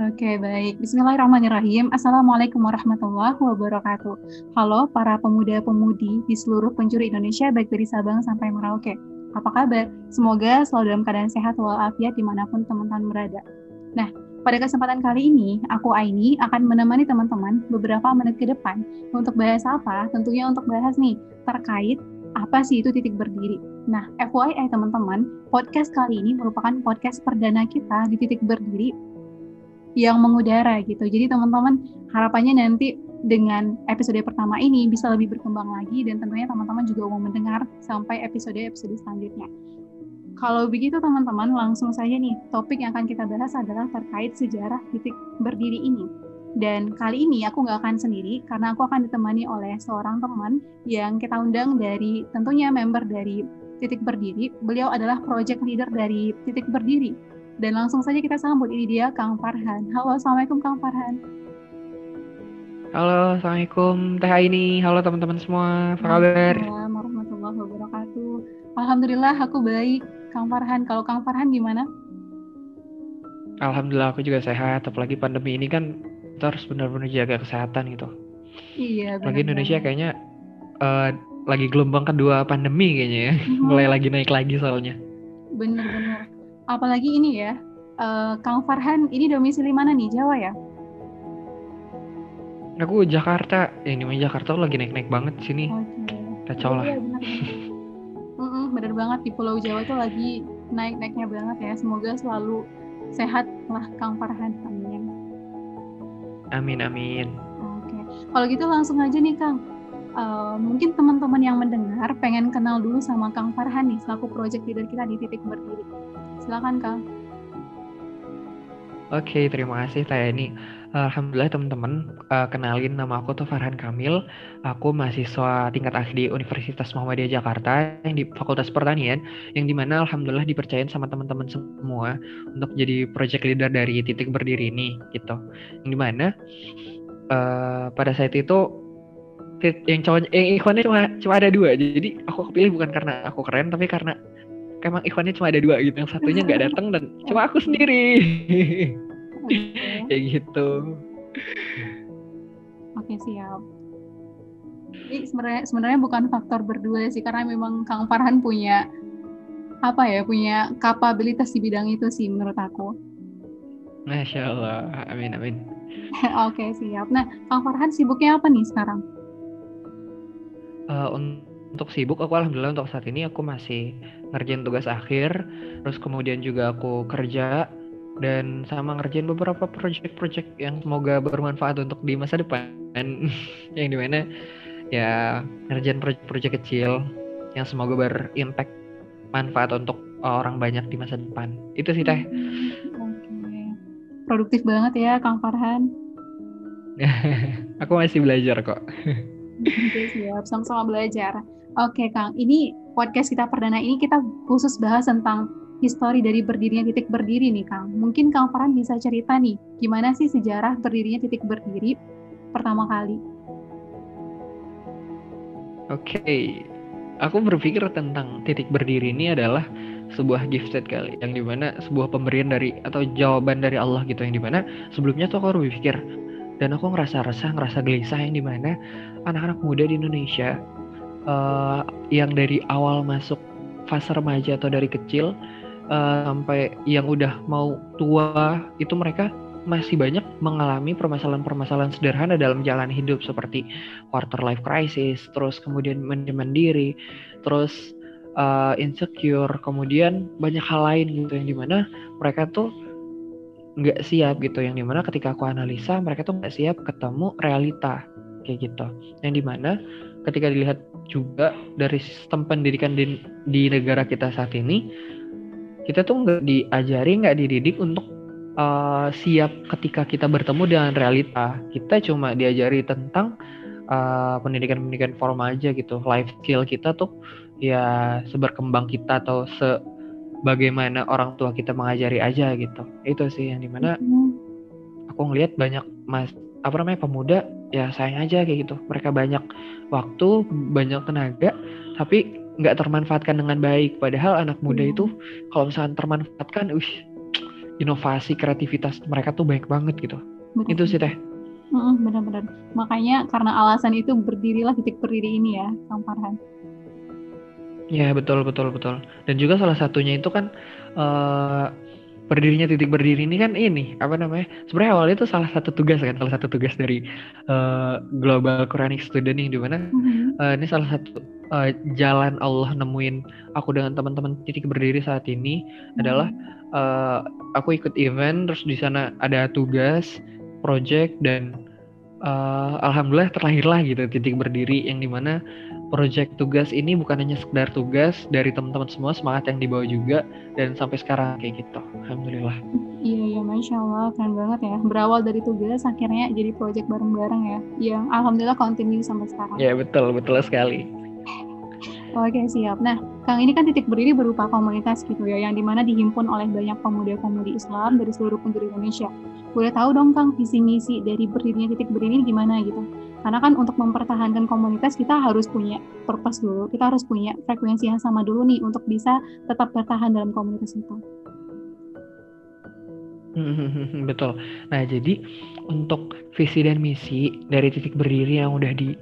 Oke, baik. Bismillahirrahmanirrahim. Assalamualaikum warahmatullahi wabarakatuh. Halo para pemuda-pemudi di seluruh penjuru Indonesia, baik dari Sabang sampai Merauke. Apa kabar? Semoga selalu dalam keadaan sehat walafiat di mana pun teman-teman berada. Nah, pada kesempatan kali ini, aku Aini akan menemani teman-teman beberapa menit ke depan untuk bahas apa? Tentunya untuk bahas nih terkait apa sih itu titik berdiri. Nah, FYI teman-teman, podcast kali ini merupakan podcast perdana kita di titik berdiri yang mengudara gitu. Jadi teman-teman harapannya nanti dengan episode pertama ini bisa lebih berkembang lagi dan tentunya teman-teman juga mau mendengar sampai episode-episode selanjutnya. Kalau begitu teman-teman langsung saja nih topik yang akan kita bahas adalah terkait sejarah titik berdiri ini. Dan kali ini aku nggak akan sendiri karena aku akan ditemani oleh seorang teman yang kita undang dari tentunya member dari titik berdiri. Beliau adalah project leader dari titik berdiri dan langsung saja kita sambut ini dia Kang Farhan. Halo, Assalamualaikum Kang Farhan. Halo, Assalamualaikum Teh ini. Halo teman-teman semua, apa kabar? Assalamualaikum warahmatullahi wabarakatuh. Alhamdulillah aku baik. Kang Farhan, kalau Kang Farhan gimana? Alhamdulillah aku juga sehat, apalagi pandemi ini kan kita harus benar-benar jaga kesehatan gitu. Iya, benar. Lagi Indonesia kayaknya uh, lagi gelombang kedua pandemi kayaknya ya. Hmm. Mulai lagi naik lagi soalnya. Bener-bener apalagi ini ya, uh, Kang Farhan ini domisili mana nih Jawa ya? Aku Jakarta, yang namanya Jakarta lagi naik-naik banget sini. Okay. Kacau lah. Iya, bener, bener. bener banget di Pulau Jawa tuh lagi naik-naiknya banget ya. Semoga selalu sehat lah Kang Farhan. Amin. Amin amin. Oke, kalau gitu langsung aja nih Kang. Uh, mungkin teman-teman yang mendengar pengen kenal dulu sama Kang Farhan nih selaku project leader kita di titik berdiri. Silakan Kang. Oke, terima kasih Tayani. Alhamdulillah teman-teman, uh, kenalin nama aku tuh Farhan Kamil. Aku mahasiswa tingkat akhir di Universitas Muhammadiyah Jakarta yang di Fakultas Pertanian, yang di mana Alhamdulillah dipercayain sama teman-teman semua untuk jadi project leader dari titik berdiri ini, gitu. Yang di mana uh, pada saat itu yang cowok yang ikhwannya cuma cuma ada dua, jadi aku kepilih bukan karena aku keren, tapi karena emang ikhwannya cuma ada dua gitu. Yang satunya nggak datang dan cuma aku sendiri. Okay. kayak gitu. Oke okay, siap. Ini sebenarnya sebenarnya bukan faktor berdua sih karena memang Kang Farhan punya apa ya punya kapabilitas di bidang itu sih menurut aku. Masya Allah. Amin amin. Oke okay, siap. Nah Kang Farhan sibuknya apa nih sekarang? Uh, untuk sibuk aku alhamdulillah untuk saat ini aku masih ngerjain tugas akhir terus kemudian juga aku kerja dan sama ngerjain beberapa project-project yang semoga bermanfaat untuk di masa depan yang di mana ya ngerjain project-project kecil yang semoga berimpact manfaat untuk orang banyak di masa depan itu sih teh okay. produktif banget ya Kang Farhan aku masih belajar kok siap. Sama-sama belajar. Oke Kang, ini podcast kita perdana ini kita khusus bahas tentang histori dari berdirinya titik berdiri nih Kang. Mungkin Kang Farhan bisa cerita nih, gimana sih sejarah berdirinya titik berdiri pertama kali? Oke, okay. aku berpikir tentang titik berdiri ini adalah sebuah gifted kali, yang di mana sebuah pemberian dari atau jawaban dari Allah gitu, yang di mana sebelumnya tuh aku berpikir dan aku ngerasa resah, ngerasa gelisah yang di mana anak-anak muda di Indonesia uh, yang dari awal masuk fase remaja atau dari kecil uh, sampai yang udah mau tua itu mereka masih banyak mengalami permasalahan-permasalahan sederhana dalam jalan hidup seperti quarter life crisis, terus kemudian mandiri, terus uh, insecure, kemudian banyak hal lain gitu yang di mana mereka tuh nggak siap gitu, yang di mana ketika aku analisa mereka tuh nggak siap ketemu realita kayak gitu, yang di mana ketika dilihat juga dari sistem pendidikan di, di negara kita saat ini kita tuh nggak diajari nggak dididik untuk uh, siap ketika kita bertemu dengan realita. Kita cuma diajari tentang uh, pendidikan-pendidikan formal aja gitu. Life skill kita tuh ya seberkembang kita atau se bagaimana orang tua kita mengajari aja gitu. Itu sih yang di mana mm-hmm. aku ngelihat banyak mas apa namanya pemuda ya sayang aja kayak gitu. Mereka banyak waktu banyak tenaga tapi nggak termanfaatkan dengan baik. Padahal anak muda itu kalau misalnya termanfaatkan uh inovasi kreativitas mereka tuh banyak banget gitu. Betul. itu sih teh. Benar-benar. Makanya karena alasan itu berdirilah titik berdiri ini ya Kang Farhan. Ya betul betul betul. Dan juga salah satunya itu kan uh, berdirinya titik berdiri ini kan ini apa namanya sebenarnya awalnya itu salah satu tugas kan salah satu tugas dari uh, global Quranic student yang di mana mm-hmm. uh, ini salah satu uh, jalan Allah nemuin aku dengan teman-teman titik berdiri saat ini mm-hmm. adalah uh, aku ikut event terus di sana ada tugas project dan uh, alhamdulillah terlahirlah gitu titik berdiri yang di mana project tugas ini bukan hanya sekedar tugas dari teman-teman semua semangat yang dibawa juga dan sampai sekarang kayak gitu. Alhamdulillah. Iya iya masya Allah keren banget ya. Berawal dari tugas akhirnya jadi project bareng-bareng ya yang alhamdulillah continue sampai sekarang. Ya betul betul sekali Oke siap. Nah, Kang ini kan titik berdiri berupa komunitas gitu ya, yang di mana dihimpun oleh banyak pemuda-pemudi Islam dari seluruh penjuru Indonesia. Boleh tahu dong Kang visi misi dari berdirinya titik berdiri ini gimana gitu? Karena kan untuk mempertahankan komunitas kita harus punya purpose dulu, kita harus punya frekuensi yang sama dulu nih untuk bisa tetap bertahan dalam komunitas itu. Betul. Nah, jadi untuk visi dan misi dari titik berdiri yang udah di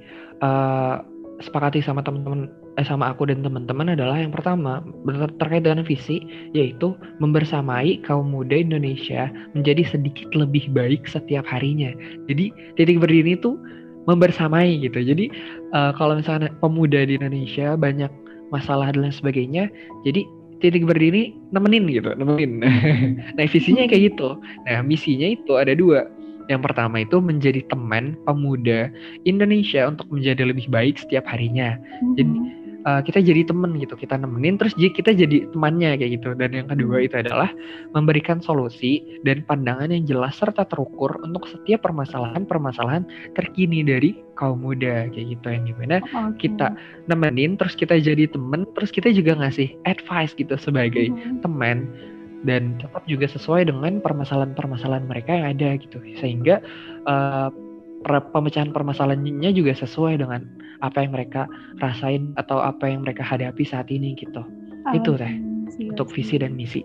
uh, sepakati sama teman-teman eh, sama aku dan teman-teman adalah yang pertama terkait dengan visi yaitu membersamai kaum muda Indonesia menjadi sedikit lebih baik setiap harinya. Jadi titik berdiri itu membersamai gitu. Jadi uh, kalau misalnya pemuda di Indonesia banyak masalah dan sebagainya, jadi titik berdiri nemenin gitu, nemenin. nah visinya kayak gitu. Nah misinya itu ada dua. Yang pertama itu menjadi teman pemuda Indonesia untuk menjadi lebih baik setiap harinya. Jadi uh, kita jadi temen gitu kita nemenin terus kita jadi temannya kayak gitu dan yang kedua hmm. itu adalah memberikan solusi dan pandangan yang jelas serta terukur untuk setiap permasalahan-permasalahan terkini dari kaum muda kayak gitu yang gimana okay. kita nemenin terus kita jadi temen terus kita juga ngasih advice gitu sebagai hmm. teman dan tetap juga sesuai dengan permasalahan-permasalahan mereka yang ada gitu sehingga uh, pemecahan permasalahannya juga sesuai dengan apa yang mereka rasain atau apa yang mereka hadapi saat ini gitu. Oh, itu teh siap, untuk visi dan misi.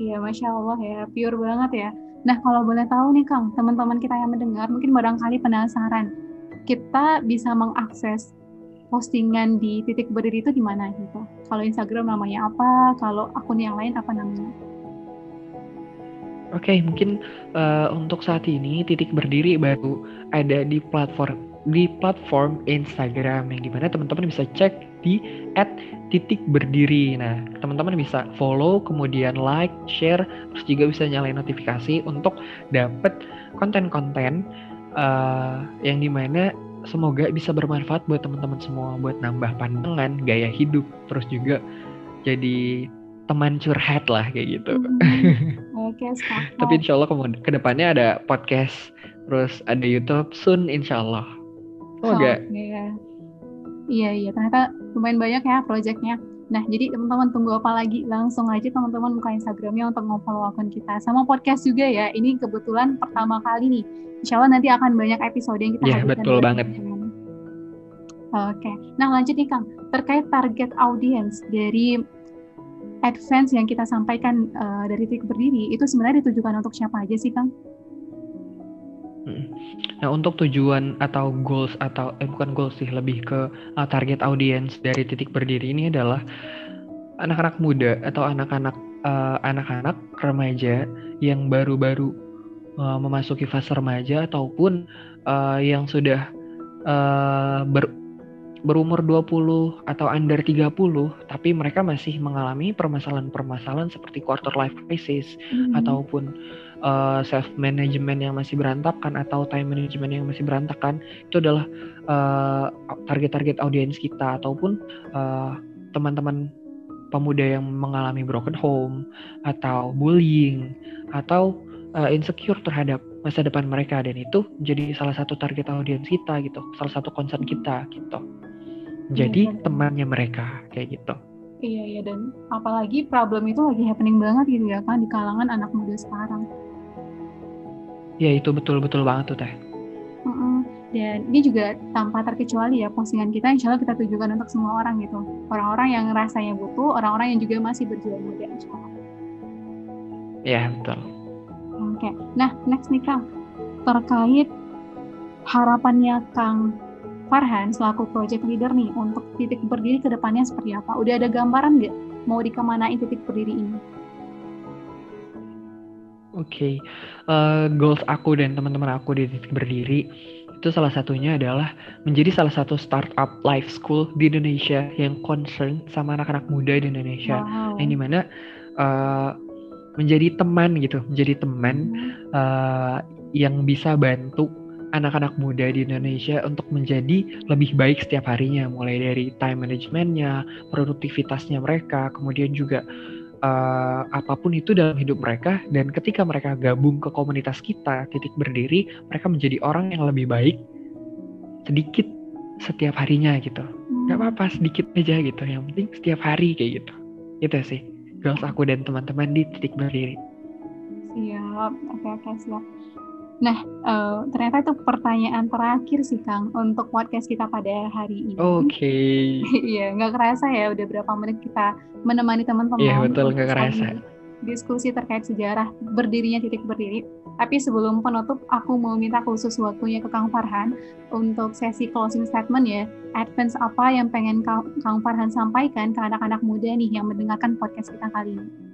Iya, masya Allah ya, pure banget ya. Nah, kalau boleh tahu nih Kang, teman-teman kita yang mendengar mungkin barangkali penasaran, kita bisa mengakses postingan di titik berdiri itu di mana gitu? Kalau Instagram namanya apa? Kalau akun yang lain apa namanya? Oke, okay, mungkin uh, untuk saat ini titik berdiri baru ada di platform di platform Instagram yang di mana teman-teman bisa cek di titik berdiri. Nah, teman-teman bisa follow, kemudian like, share, terus juga bisa nyalain notifikasi untuk dapat konten-konten uh, yang di mana semoga bisa bermanfaat buat teman-teman semua, buat nambah pandangan, gaya hidup, terus juga jadi teman curhat lah kayak gitu. Hmm. Oke, okay, Tapi insya Allah ke depannya ada podcast, terus ada YouTube soon insya Allah. Oh, enggak? Iya. Iya, iya. Ternyata lumayan banyak ya proyeknya. Nah, jadi teman-teman tunggu apa lagi? Langsung aja teman-teman buka Instagramnya untuk nge-follow akun kita. Sama podcast juga ya. Ini kebetulan pertama kali nih. Insya Allah nanti akan banyak episode yang kita Iya, betul banget. Oke. Nah, lanjut nih Kang. Terkait target audience dari advance yang kita sampaikan uh, dari titik berdiri itu sebenarnya ditujukan untuk siapa aja sih Kang? Hmm. Nah untuk tujuan atau goals atau eh bukan goals sih lebih ke uh, target audience dari titik berdiri ini adalah anak-anak muda atau anak-anak uh, anak-anak remaja yang baru-baru uh, memasuki fase remaja ataupun uh, yang sudah uh, ber, berumur 20 atau under 30 tapi mereka masih mengalami permasalahan-permasalahan seperti quarter life crisis hmm. ataupun uh, self management yang masih berantakan atau time management yang masih berantakan. Itu adalah uh, target-target audiens kita ataupun uh, teman-teman pemuda yang mengalami broken home atau bullying atau uh, insecure terhadap masa depan mereka. Dan itu jadi salah satu target audiens kita gitu salah satu concern kita gitu jadi ya, temannya mereka kayak gitu. Iya iya dan apalagi problem itu lagi happening banget gitu ya kan di kalangan anak muda sekarang. Ya itu betul betul banget tuh teh. Mm -mm. dan ini juga tanpa terkecuali ya postingan kita insya Allah kita tujukan untuk semua orang gitu. Orang-orang yang rasanya butuh orang-orang yang juga masih berjuang muda insya Allah ya betul. Oke, nah next nih Kang, terkait harapannya Kang Farhan selaku project leader nih untuk titik berdiri ke depannya seperti apa? Udah ada gambaran nggak mau dikemanain titik berdiri ini? Oke, okay. uh, eh, goals aku dan teman-teman aku di titik berdiri itu salah satunya adalah menjadi salah satu startup life school di Indonesia yang concern sama anak-anak muda di Indonesia, wow. yang di mana uh, menjadi teman gitu, menjadi teman uh, yang bisa bantu anak-anak muda di Indonesia untuk menjadi lebih baik setiap harinya, mulai dari time managementnya, produktivitasnya mereka, kemudian juga uh, apa pun itu dalam hidup mereka dan ketika mereka gabung ke komunitas kita titik berdiri mereka menjadi orang yang lebih baik sedikit setiap harinya gitu. Nggak hmm. apa-apa sedikit aja gitu yang penting setiap hari kayak gitu. Itu sih goals aku dan teman-teman di titik berdiri. Siap oke oke siap Nah, uh, ternyata itu pertanyaan terakhir sih Kang untuk podcast kita pada hari ini. Oke. Okay. Iya, nggak kerasa ya udah berapa menit kita menemani teman-teman. Iya betul nggak kerasa. Diskusi terkait sejarah berdirinya titik berdiri. Tapi sebelum penutup, aku mau minta khusus waktunya ke Kang Farhan untuk sesi closing statement ya. Advance apa yang pengen Kang Farhan sampaikan ke anak-anak muda nih yang mendengarkan podcast kita kali ini?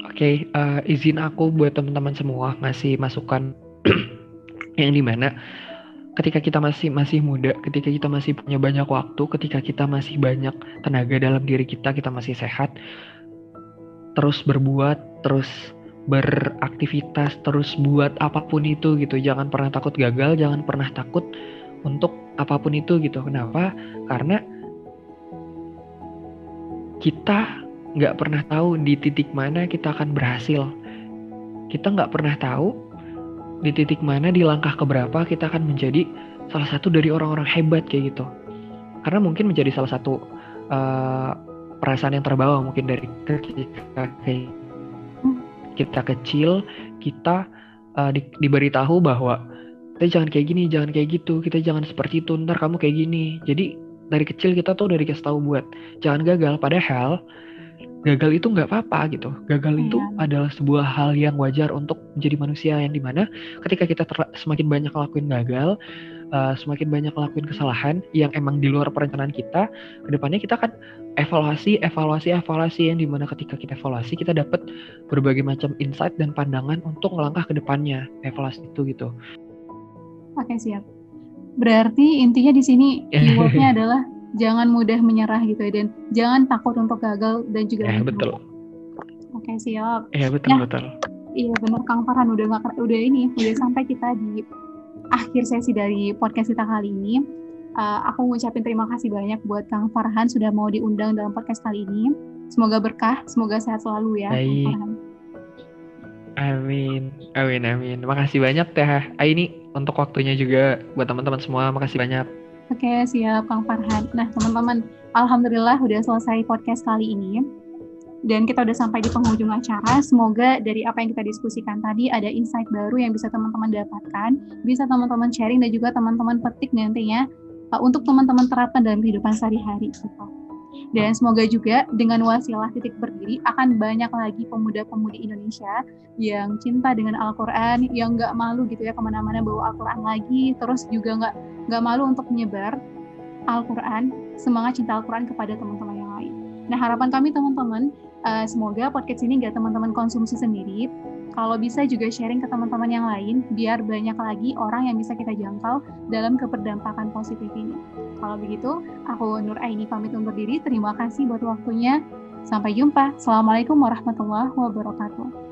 Oke, okay, uh, eh, izin aku buat teman-teman semua ngasih masukan yang di mana ketika kita masih masih muda, ketika kita masih punya banyak waktu, ketika kita masih banyak tenaga dalam diri kita, kita masih sehat, terus berbuat, terus beraktivitas, terus buat apa pun itu gitu. Jangan pernah takut gagal, jangan pernah takut untuk apa pun itu gitu. Kenapa? Karena kita nggak pernah tahu di titik mana kita akan berhasil. Kita nggak pernah tahu di titik mana di langkah keberapa kita akan menjadi salah satu dari orang-orang hebat kayak gitu. Karena mungkin menjadi salah satu uh, perasaan yang terbawa mungkin dari ketika kita kecil kita uh, di, diberitahu bahwa kita jangan kayak gini, jangan kayak gitu, kita jangan seperti itu, ntar kamu kayak gini. Jadi dari kecil kita tuh udah dikasih tahu buat jangan gagal. Padahal gagal itu nggak apa-apa gitu. Gagal itu iya. adalah sebuah hal yang wajar untuk menjadi manusia yang di mana ketika kita semakin banyak ngelakuin gagal, uh, semakin banyak ngelakuin kesalahan yang emang di luar perencanaan kita, ke depannya kita akan evaluasi, evaluasi, evaluasi yang di mana ketika kita evaluasi kita dapat berbagai macam insight dan pandangan untuk melangkah ke depannya evaluasi itu gitu. Oke siap. Berarti intinya di sini keywordnya adalah jangan mudah menyerah gitu ya dan jangan takut untuk gagal dan juga ya, betul oke siap iya betul nah, betul iya benar Kang Farhan udah nggak udah ini udah sampai kita di akhir sesi dari podcast kita kali ini uh, aku ngucapin terima kasih banyak buat Kang Farhan sudah mau diundang dalam podcast kali ini semoga berkah semoga sehat selalu ya Baik. Kang Amin, amin, amin. Makasih banyak Teh Aini untuk waktunya juga buat teman-teman semua. Makasih banyak. Oke, siap Kang Farhan. Nah, teman-teman, alhamdulillah udah selesai podcast kali ini. Dan kita udah sampai di penghujung acara. Semoga dari apa yang kita diskusikan tadi ada insight baru yang bisa teman-teman dapatkan, bisa teman-teman sharing dan juga teman-teman petik nantinya uh, untuk teman-teman terapkan dalam kehidupan sehari-hari. Gitu. Dan semoga juga dengan wasilah titik berdiri akan banyak lagi pemuda-pemudi Indonesia yang cinta dengan Al-Quran, yang nggak malu gitu ya ke mana-mana bawa Al-Quran lagi, terus juga nggak nggak malu untuk menyebar Al-Quran, semangat cinta Al-Quran kepada teman-teman yang lain. Nah harapan kami teman-teman, uh, semoga podcast ini nggak teman-teman konsumsi sendiri, kalau bisa juga sharing ke teman-teman yang lain biar banyak lagi orang yang bisa kita jangkau dalam keberdampakan positif ini. Kalau begitu, aku Nur Aini pamit undur diri. Terima kasih buat waktunya. Sampai jumpa. Assalamualaikum warahmatullahi wabarakatuh.